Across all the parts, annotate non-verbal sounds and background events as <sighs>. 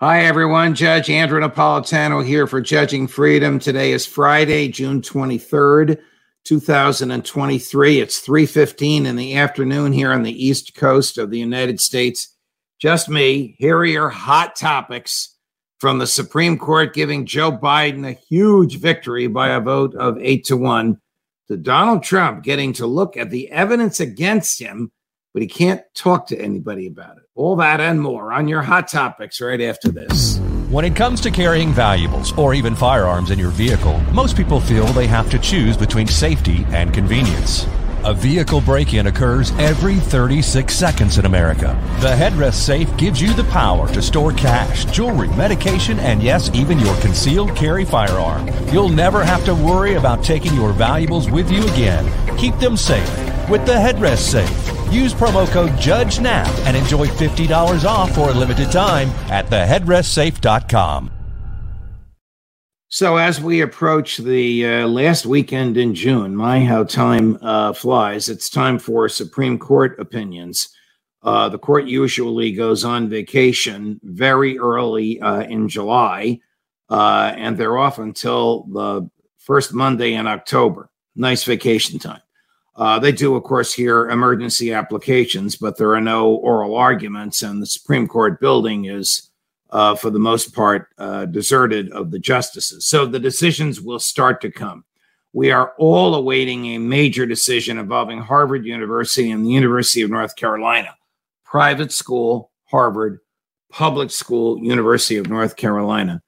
Hi, everyone. Judge Andrew Napolitano here for Judging Freedom. Today is Friday, June 23rd, 2023. It's 3.15 in the afternoon here on the East Coast of the United States. Just me. Here are your hot topics from the Supreme Court giving Joe Biden a huge victory by a vote of 8 to 1 to Donald Trump getting to look at the evidence against him but he can't talk to anybody about it. All that and more on your hot topics right after this. When it comes to carrying valuables or even firearms in your vehicle, most people feel they have to choose between safety and convenience. A vehicle break in occurs every 36 seconds in America. The headrest safe gives you the power to store cash, jewelry, medication, and yes, even your concealed carry firearm. You'll never have to worry about taking your valuables with you again. Keep them safe with the headrest safe. Use promo code JUDGENAP and enjoy $50 off for a limited time at theheadrestsafe.com. So, as we approach the uh, last weekend in June, my how time uh, flies, it's time for Supreme Court opinions. Uh, the court usually goes on vacation very early uh, in July, uh, and they're off until the first Monday in October. Nice vacation time. Uh, they do, of course, hear emergency applications, but there are no oral arguments, and the Supreme Court building is, uh, for the most part, uh, deserted of the justices. So the decisions will start to come. We are all awaiting a major decision involving Harvard University and the University of North Carolina. Private school, Harvard, public school, University of North Carolina,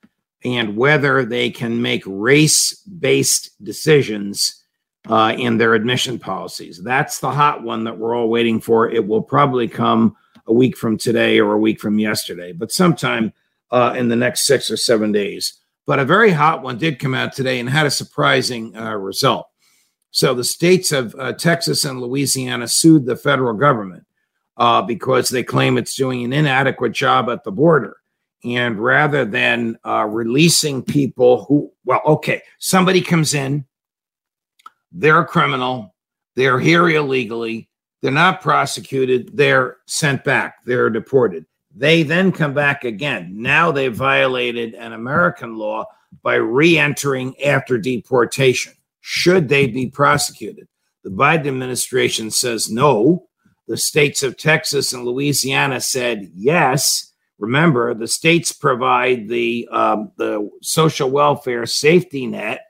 and whether they can make race based decisions uh, in their admission policies. That's the hot one that we're all waiting for. It will probably come a week from today or a week from yesterday, but sometime uh, in the next six or seven days. But a very hot one did come out today and had a surprising uh, result. So the states of uh, Texas and Louisiana sued the federal government uh, because they claim it's doing an inadequate job at the border. And rather than uh, releasing people who, well, okay, somebody comes in, they're a criminal. They're here illegally. They're not prosecuted. They're sent back. They're deported. They then come back again. Now they violated an American law by re entering after deportation. Should they be prosecuted? The Biden administration says no. The states of Texas and Louisiana said yes. Remember, the states provide the um, the social welfare safety net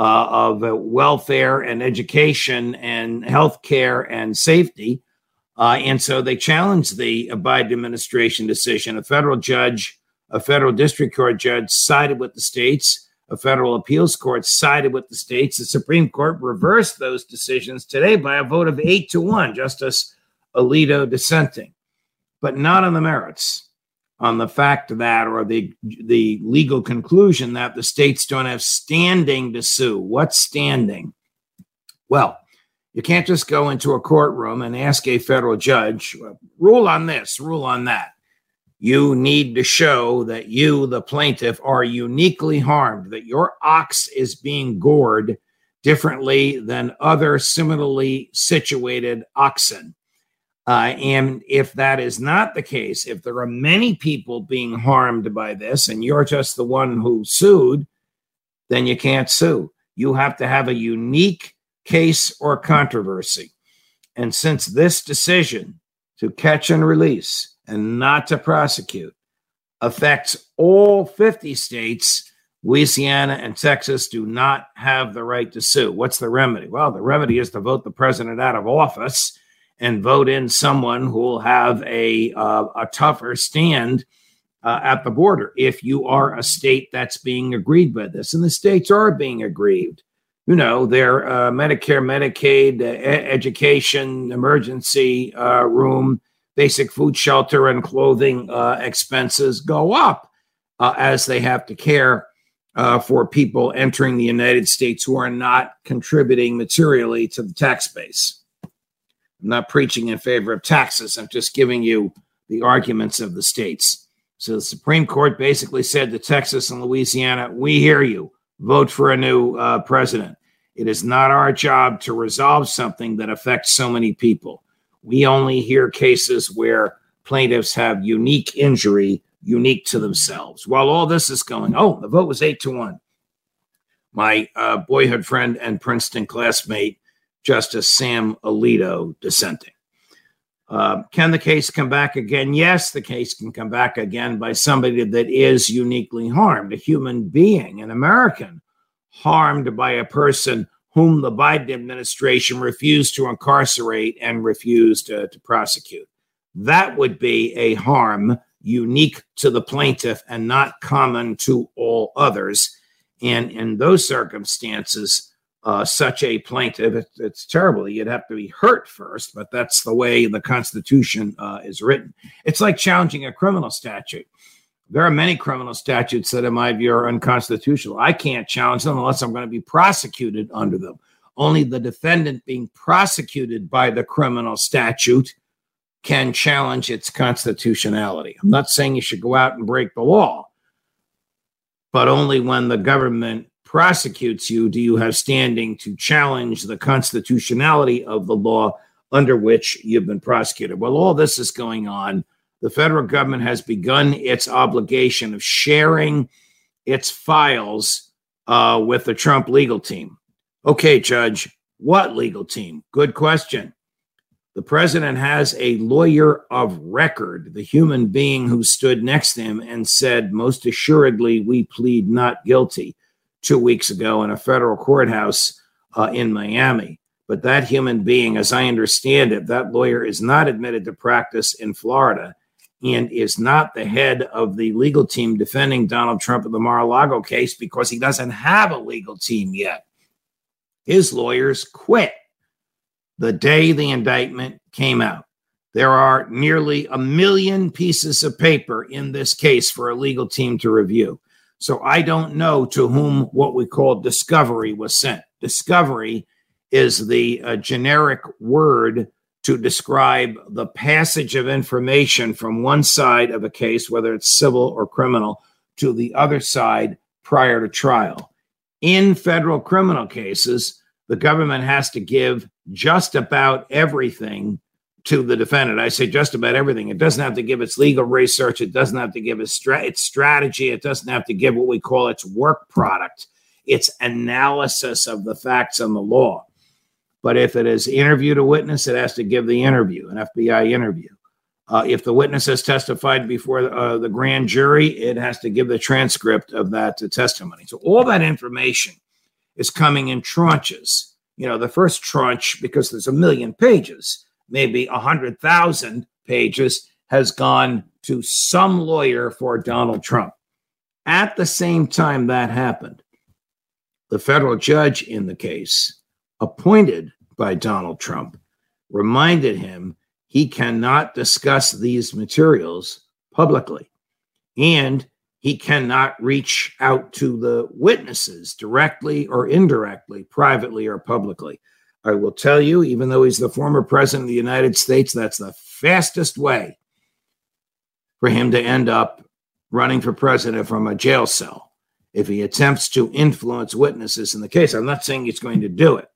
uh, of welfare and education and health care and safety. Uh, and so they challenged the Biden administration decision. A federal judge, a federal district court judge sided with the states. A federal appeals court sided with the states. The Supreme Court reversed those decisions today by a vote of eight to one, Justice Alito dissenting, but not on the merits on the fact that or the the legal conclusion that the states don't have standing to sue. What's standing? Well, you can't just go into a courtroom and ask a federal judge, rule on this, rule on that. You need to show that you, the plaintiff, are uniquely harmed, that your ox is being gored differently than other similarly situated oxen. Uh, and if that is not the case, if there are many people being harmed by this and you're just the one who sued, then you can't sue. You have to have a unique case or controversy. And since this decision to catch and release and not to prosecute affects all 50 states, Louisiana and Texas do not have the right to sue. What's the remedy? Well, the remedy is to vote the president out of office and vote in someone who will have a, uh, a tougher stand uh, at the border if you are a state that's being aggrieved by this. And the states are being aggrieved. You know, their uh, Medicare, Medicaid, uh, education, emergency uh, room, basic food, shelter, and clothing uh, expenses go up as they have to care for people entering the United States who are not contributing materially to the tax base. I'm not preaching in favor of taxes. I'm just giving you the arguments of the states. So the Supreme Court basically said to Texas and Louisiana, we hear you. Vote for a new uh, president. It is not our job to resolve something that affects so many people. We only hear cases where plaintiffs have unique injury, unique to themselves. While all this is going, oh, the vote was eight to one. My uh, boyhood friend and Princeton classmate Justice Sam Alito dissenting. Uh, can the case come back again? Yes, the case can come back again by somebody that is uniquely harmed, a human being, an American, harmed by a person whom the Biden administration refused to incarcerate and refused to prosecute. That would be a harm unique to the plaintiff and not common to all others. And in those circumstances, uh, such a plaintiff, it, it's terrible. You'd have to be hurt first, but that's the way the Constitution uh, is written. It's like challenging a criminal statute. There are many criminal statutes that, in my view, are unconstitutional. I can't challenge them unless I'm going to be prosecuted under them. Only the defendant being prosecuted by the criminal statute can challenge its constitutionality. I'm not saying you should go out and break the law, but only when the government prosecutes you do you have standing to challenge the constitutionality of the law under which you've been prosecuted. Well, all this is going on. The federal government has begun its obligation of sharing its files uh, with the Trump legal team. Okay, Judge, what legal team? Good question. The president has a lawyer of record, the human being who stood next to him and said, Most assuredly, we plead not guilty two weeks ago in a federal courthouse uh, in Miami. But that human being, as I understand it, that lawyer is not admitted to practice in Florida and is not the head of the legal team defending Donald Trump in the Mar a Lago case because he doesn't have a legal team yet. His lawyers quit the day the indictment came out. There are nearly a million pieces of paper in this case for a legal team to review. So I don't know to whom what we call discovery was sent. Discovery is the uh, generic word to describe the passage of information from one side of a case, whether it's civil or criminal, to the other side prior to trial. In federal criminal cases, the government has to give just about everything to the defendant. I say just about everything. It doesn't have to give its legal research. It doesn't have to give its, stra- its strategy. It doesn't have to give what we call its work product, its analysis of the facts and the law. But if it is interviewed a witness, it has to give the interview, an FBI interview. Uh, if the witness has testified before uh, the grand jury, it has to give the transcript of that uh, testimony. So all that information is coming in tranches. You know, the first tranche, because there's a million pages, maybe 100,000 pages has gone to some lawyer for Donald Trump. At the same time that happened, the federal judge in the case, appointed by Donald Trump, reminded him he cannot discuss these materials publicly and he cannot reach out to the witnesses directly or indirectly, privately or publicly. I will tell you, even though he's the former president of the United States, that's the fastest way for him to end up running for president from a jail cell if he attempts to influence witnesses in the case. I'm not saying he's going to do it,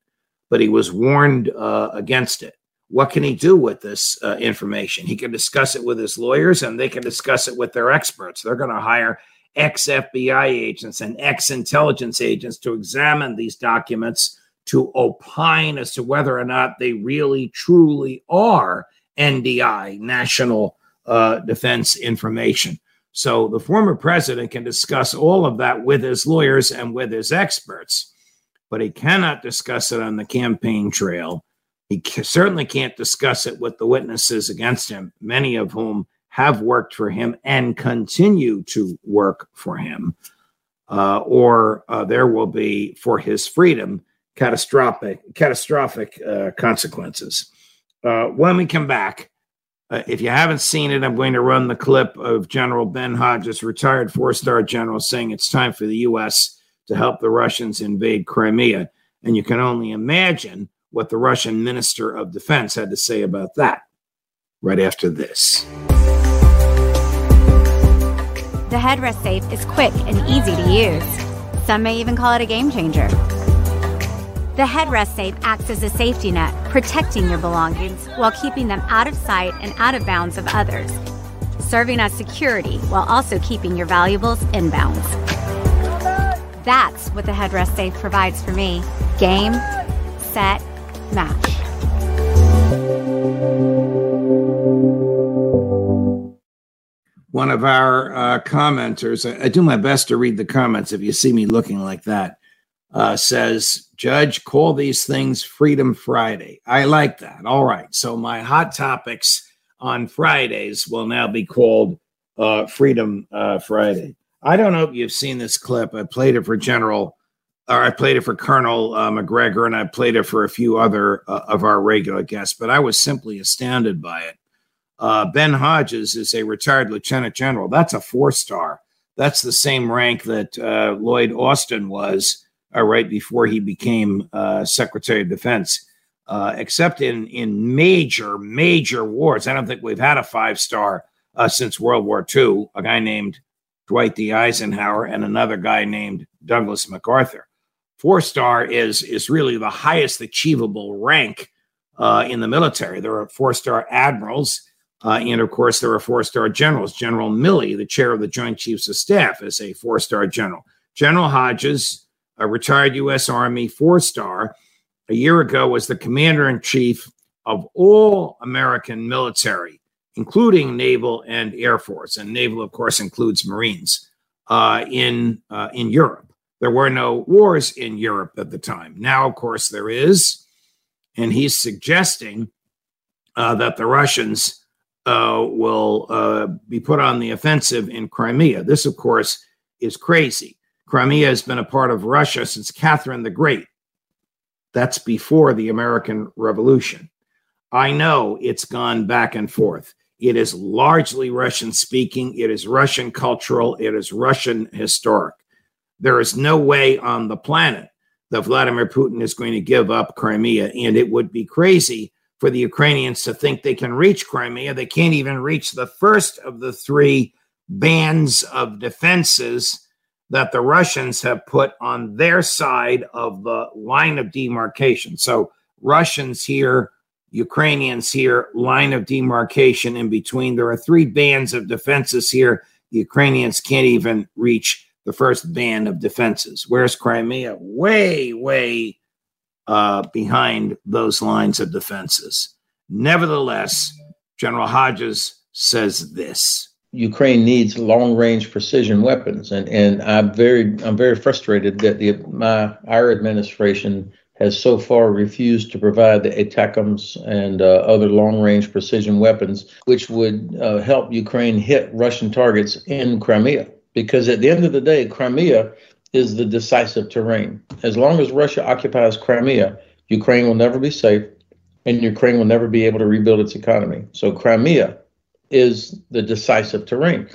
but he was warned uh, against it. What can he do with this uh, information? He can discuss it with his lawyers and they can discuss it with their experts. They're going to hire ex FBI agents and ex intelligence agents to examine these documents to opine as to whether or not they really truly are NDI, National uh, Defense Information. So the former president can discuss all of that with his lawyers and with his experts, but he cannot discuss it on the campaign trail. He certainly can't discuss it with the witnesses against him, many of whom have worked for him and continue to work for him. Uh, or uh, there will be for his freedom catastrophic catastrophic uh, consequences. Uh, when we come back, uh, if you haven't seen it, I'm going to run the clip of General Ben Hodges, retired four star general, saying it's time for the U.S. to help the Russians invade Crimea. And you can only imagine what the Russian Minister of Defense had to say about that right after this. The headrest safe is quick and easy to use. Some may even call it a game changer. The headrest safe acts as a safety net, protecting your belongings while keeping them out of sight and out of bounds of others, serving as security while also keeping your valuables in bounds. That's what the headrest safe provides for me. Game, set, match. One of our uh, commenters, I, I do my best to read the comments if you see me looking like that uh, says, Judge, call these things Freedom Friday. I like that. All right. So my hot topics on Fridays will now be called uh, Freedom uh, Friday. I don't know if you've seen this clip. I played it for General, or I played it for Colonel uh, Macgregor, and I played it for a few other uh, of our regular guests, but I was simply astounded by it. Uh, ben Hodges is a retired lieutenant general. That's a four star. That's the same rank that Lloyd Austin was right before he became uh, Secretary of Defense. Uh, except in in major major wars, I don't think we've had a five star uh, since World War II. A guy named Dwight D. Eisenhower and another guy named Douglas MacArthur. Four star is is really the highest achievable rank uh, in the military. There are four star admirals. Uh, and of course, there are four star generals. General Milley, the chair of the Joint Chiefs of Staff, is a four star general. General Hodges, a retired U.S. Army four star, a year ago was the commander in chief of all American military, including naval and air force. And naval, of course, includes Marines uh, in uh, in Europe. There were no wars in Europe at the time. Now, of course, there is, and he's suggesting uh, that the Russians uh, will uh, be put on the offensive in Crimea. This, of course, is crazy. Crimea has been a part of Russia since Catherine the Great. That's before the American Revolution. I know it's gone back and forth. It is largely Russian speaking, it is Russian cultural, it is Russian historic. There is no way on the planet that Vladimir Putin is going to give up Crimea, and it would be crazy for the Ukrainians to think they can reach Crimea. They can't even reach the first of the three bands of defenses that the Russians have put on their side of the line of demarcation. So, Russians here, Ukrainians here, line of demarcation in between. There are three bands of defenses here. The Ukrainians can't even reach the first band of defenses. Where's Crimea? Way, way uh, behind those lines of defenses. Nevertheless, General Hodges says this. Ukraine needs long range precision weapons, and and I'm very I'm very frustrated that the my our administration has so far refused to provide the ATACMS and uh, other long range precision weapons, which would uh, help Ukraine hit Russian targets in Crimea. Because at the end of the day, Crimea is the decisive terrain. As long as Russia occupies Crimea, Ukraine will never be safe, and Ukraine will never be able to rebuild its economy. So Crimea is the decisive terrain.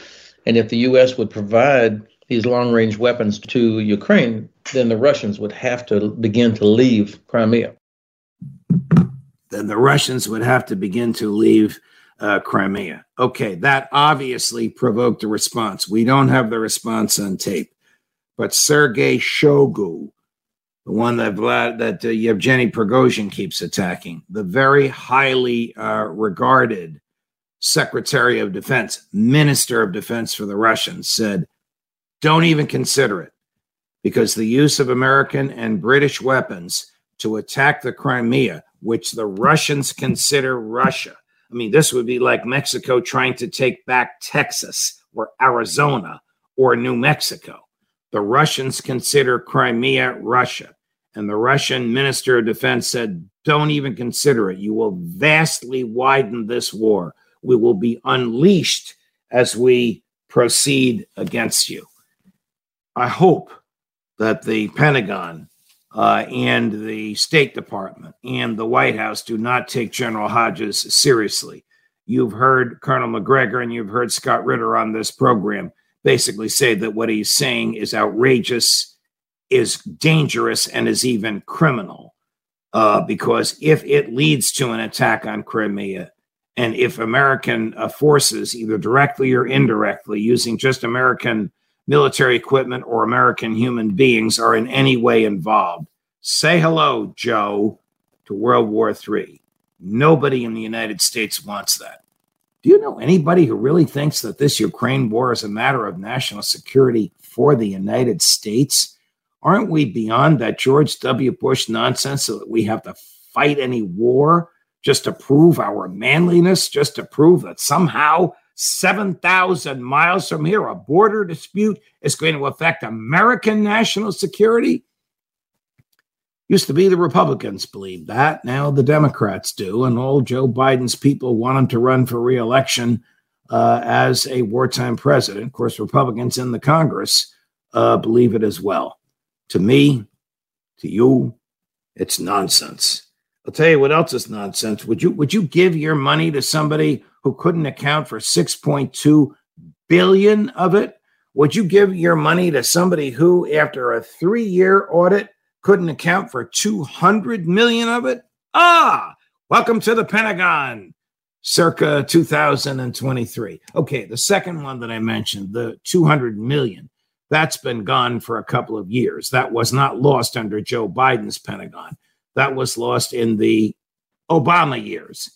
And if the U.S. would provide these long range weapons to Ukraine, then the Russians would have to begin to leave Crimea. Then the Russians would have to begin to leave uh, Crimea. Okay, that obviously provoked a response. We don't have the response on tape, but Sergei Shoigu, the one that Vlad, that uh, Yevgeny Prigozhin keeps attacking, the very highly uh, regarded Secretary of Defense, Minister of Defense for the Russians, said, don't even consider it because the use of American and British weapons to attack the Crimea, which the Russians consider Russia. I mean, this would be like Mexico trying to take back Texas or Arizona or New Mexico. The Russians consider Crimea Russia. And the Russian Minister of Defense said, don't even consider it. You will vastly widen this war. We will be unleashed as we proceed against you. I hope that the Pentagon uh, and the State Department and the White House do not take General Hodges seriously. You've heard Colonel Macgregor and you've heard Scott Ritter on this program basically say that what he's saying is outrageous, is dangerous, and is even criminal. Uh, because if it leads to an attack on Crimea, and if American uh, forces, either directly or indirectly, using just American military equipment or American human beings, are in any way involved, say hello, Joe, to World War III. Nobody in the United States wants that. Do you know anybody who really thinks that this Ukraine war is a matter of national security for the United States? Aren't we beyond that George W. Bush nonsense so that we have to fight any war just to prove our manliness, just to prove that somehow 7,000 miles from here, a border dispute is going to affect American national security? Used to be the Republicans believed that. Now the Democrats do. And all Joe Biden's people want him to run for reelection uh, as a wartime president. Of course, Republicans in the Congress uh, believe it as well. To me, to you, it's nonsense. I'll tell you what else is nonsense. Would you would you give your money to somebody who couldn't account for 6.2 billion of it? Would you give your money to somebody who, after a three-year audit, couldn't account for 200 million of it? Ah, welcome to the Pentagon, circa 2023. Okay, the second one that I mentioned, the 200 million, that's been gone for a couple of years. That was not lost under Joe Biden's Pentagon. That was lost in the Obama years.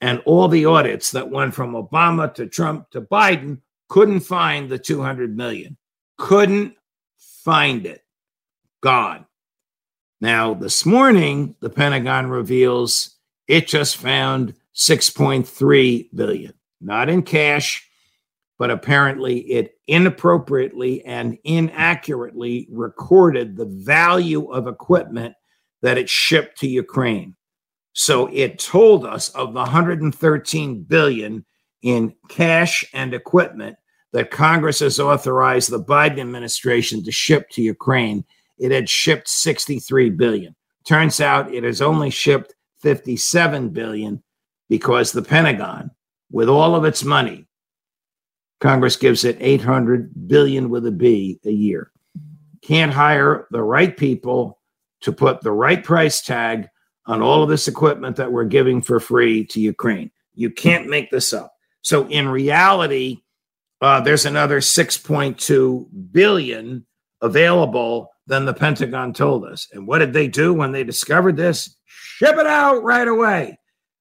And all the audits that went from Obama to Trump to Biden couldn't find the 200 million. Couldn't find it. Gone. Now, this morning, the Pentagon reveals it just found 6.3 billion, not in cash, but apparently it inappropriately and inaccurately recorded the value of equipment that it shipped to Ukraine. So it told us of the 113 billion in cash and equipment that Congress has authorized the Biden administration to ship to Ukraine it had shipped 63 billion. Turns out it has only shipped 57 billion because the Pentagon, with all of its money, Congress gives it 800 billion with a B a year. Can't hire the right people to put the right price tag on all of this equipment that we're giving for free to Ukraine. You can't make this up. So in reality, uh, there's another 6.2 billion available than the Pentagon told us. And what did they do when they discovered this? Ship it out right away.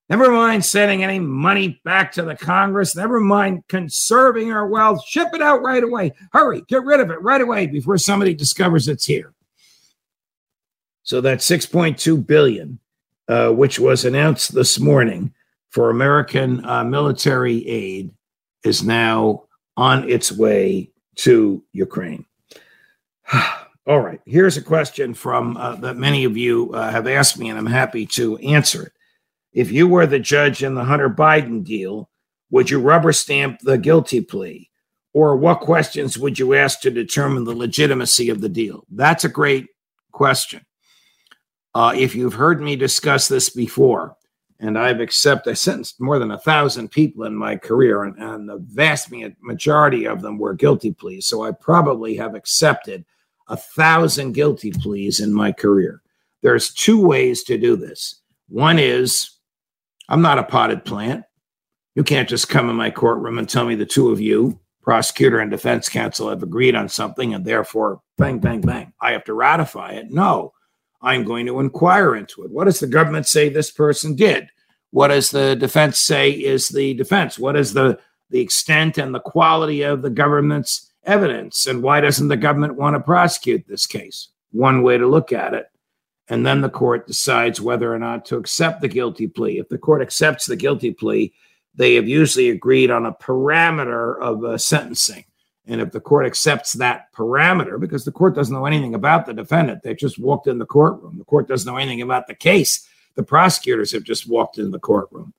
Never mind sending any money back to the Congress. Never mind conserving our wealth. Ship it out right away. Hurry, get rid of it right away before somebody discovers it's here. So that 6.2 billion, uh, which was announced this morning for American uh, military aid, is now on its way to Ukraine. <sighs> All right. Here's a question from uh, that many of you uh, have asked me, and I'm happy to answer it. If you were the judge in the Hunter Biden deal, would you rubber stamp the guilty plea? Or what questions would you ask to determine the legitimacy of the deal? That's a great question. Uh, if you've heard me discuss this before, and I've accepted, I sentenced more than a thousand people in my career, and, and the vast majority of them were guilty pleas. So I probably have accepted a thousand guilty pleas in my career. There's two ways to do this. One is I'm not a potted plant. You can't just come in my courtroom and tell me the two of you, prosecutor and defense counsel, have agreed on something and therefore bang, bang, bang. I have to ratify it. No, I'm going to inquire into it. What does the government say this person did? What does the defense say is the defense? What is the, the extent and the quality of the government's evidence. And why doesn't the government want to prosecute this case? One way to look at it. and then the court decides whether or not to accept the guilty plea. If the court accepts the guilty plea, they have usually agreed on a parameter of uh, sentencing. And if the court accepts that parameter, because the court doesn't know anything about the defendant, they just walked in the courtroom. The court doesn't know anything about the case. The prosecutors have just walked in the courtroom.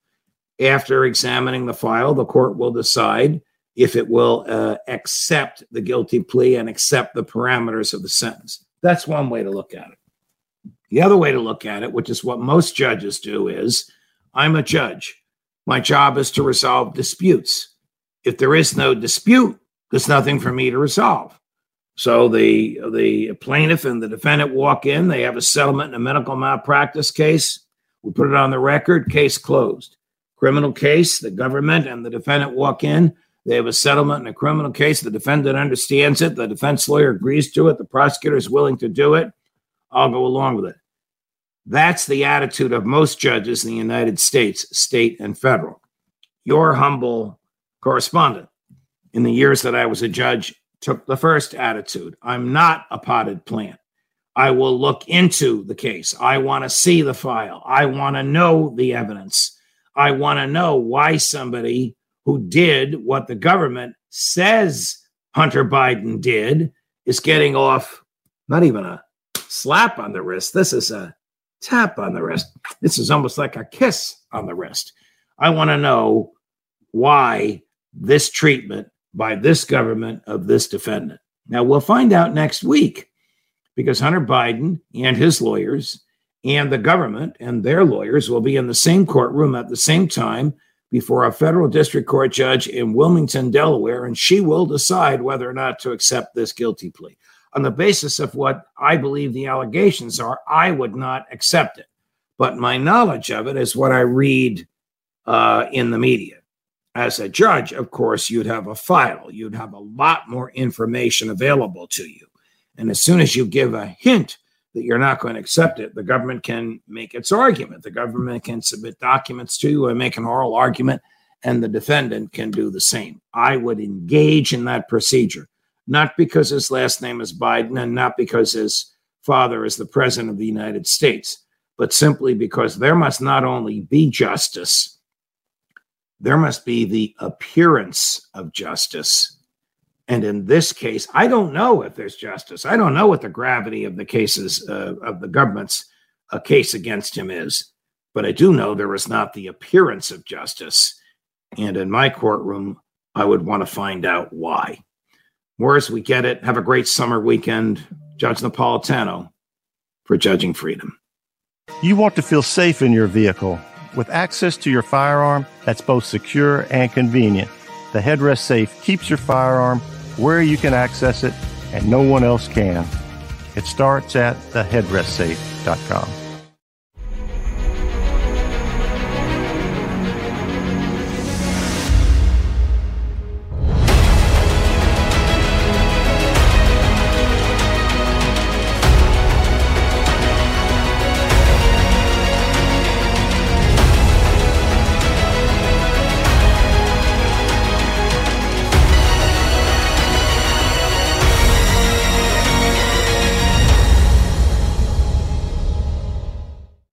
After examining the file, the court will decide if it will uh, accept the guilty plea and accept the parameters of the sentence. That's one way to look at it. The other way to look at it, which is what most judges do, is I'm a judge. My job is to resolve disputes. If there is no dispute, there's nothing for me to resolve. So the the plaintiff and the defendant walk in. They have a settlement in a medical malpractice case. We put it on the record. Case closed. Criminal case. The government and the defendant walk in. They have a settlement in a criminal case. The defendant understands it. The defense lawyer agrees to it. The prosecutor is willing to do it. I'll go along with it. That's the attitude of most judges in the United States, state and federal. Your humble correspondent in the years that I was a judge took the first attitude. I'm not a potted plant. I will look into the case. I want to see the file. I want to know the evidence. I want to know why somebody who did what the government says Hunter Biden did is getting off not even a slap on the wrist. This is a tap on the wrist. This is almost like a kiss on the wrist. I want to know why this treatment by this government of this defendant. Now, we'll find out next week because Hunter Biden and his lawyers and the government and their lawyers will be in the same courtroom at the same time before a federal district court judge in Wilmington, Delaware, and she will decide whether or not to accept this guilty plea. On the basis of what I believe the allegations are, I would not accept it. But my knowledge of it is what I read uh, in the media as a judge, of course, you'd have a file, you'd have a lot more information available to you. And as soon as you give a hint that you're not going to accept it, the government can make its argument. The government can submit documents to you and make an oral argument, and the defendant can do the same. I would engage in that procedure, not because his last name is Biden and not because his father is the president of the United States, but simply because there must not only be justice there must be the appearance of justice. And in this case, I don't know if there's justice. I don't know what the gravity of the cases uh, of the government's uh, case against him is, but I do know there is not the appearance of justice. And in my courtroom, I would want to find out why. More as we get it. Have a great summer weekend. Judge Napolitano for Judging Freedom. You want to feel safe in your vehicle. With access to your firearm that's both secure and convenient, the headrest safe keeps your firearm where you can access it and no one else can. It starts at theheadrestsafe.com.